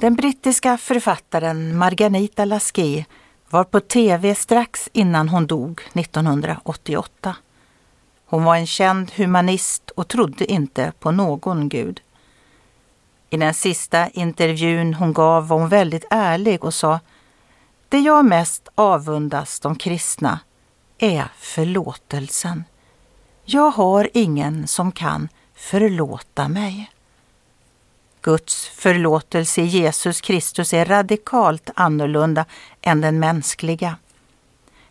Den brittiska författaren Marganita Lasky var på tv strax innan hon dog 1988. Hon var en känd humanist och trodde inte på någon gud. I den sista intervjun hon gav var hon väldigt ärlig och sa Det jag mest avundas de kristna är förlåtelsen. Jag har ingen som kan förlåta mig. Guds förlåtelse i Jesus Kristus är radikalt annorlunda än den mänskliga.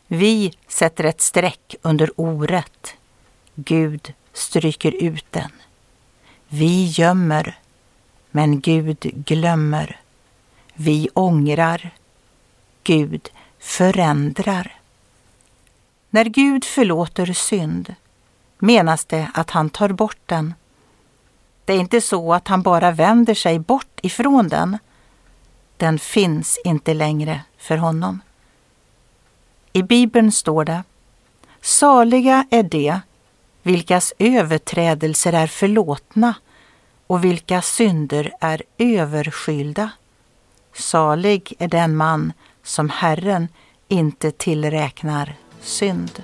Vi sätter ett streck under orätt. Gud stryker ut den. Vi gömmer, men Gud glömmer. Vi ångrar. Gud förändrar. När Gud förlåter synd menas det att han tar bort den. Det är inte så att han bara vänder sig bort ifrån den. Den finns inte längre för honom. I Bibeln står det Saliga är de vilkas överträdelser är förlåtna och vilka synder är överskylda. Salig är den man som Herren inte tillräknar synd.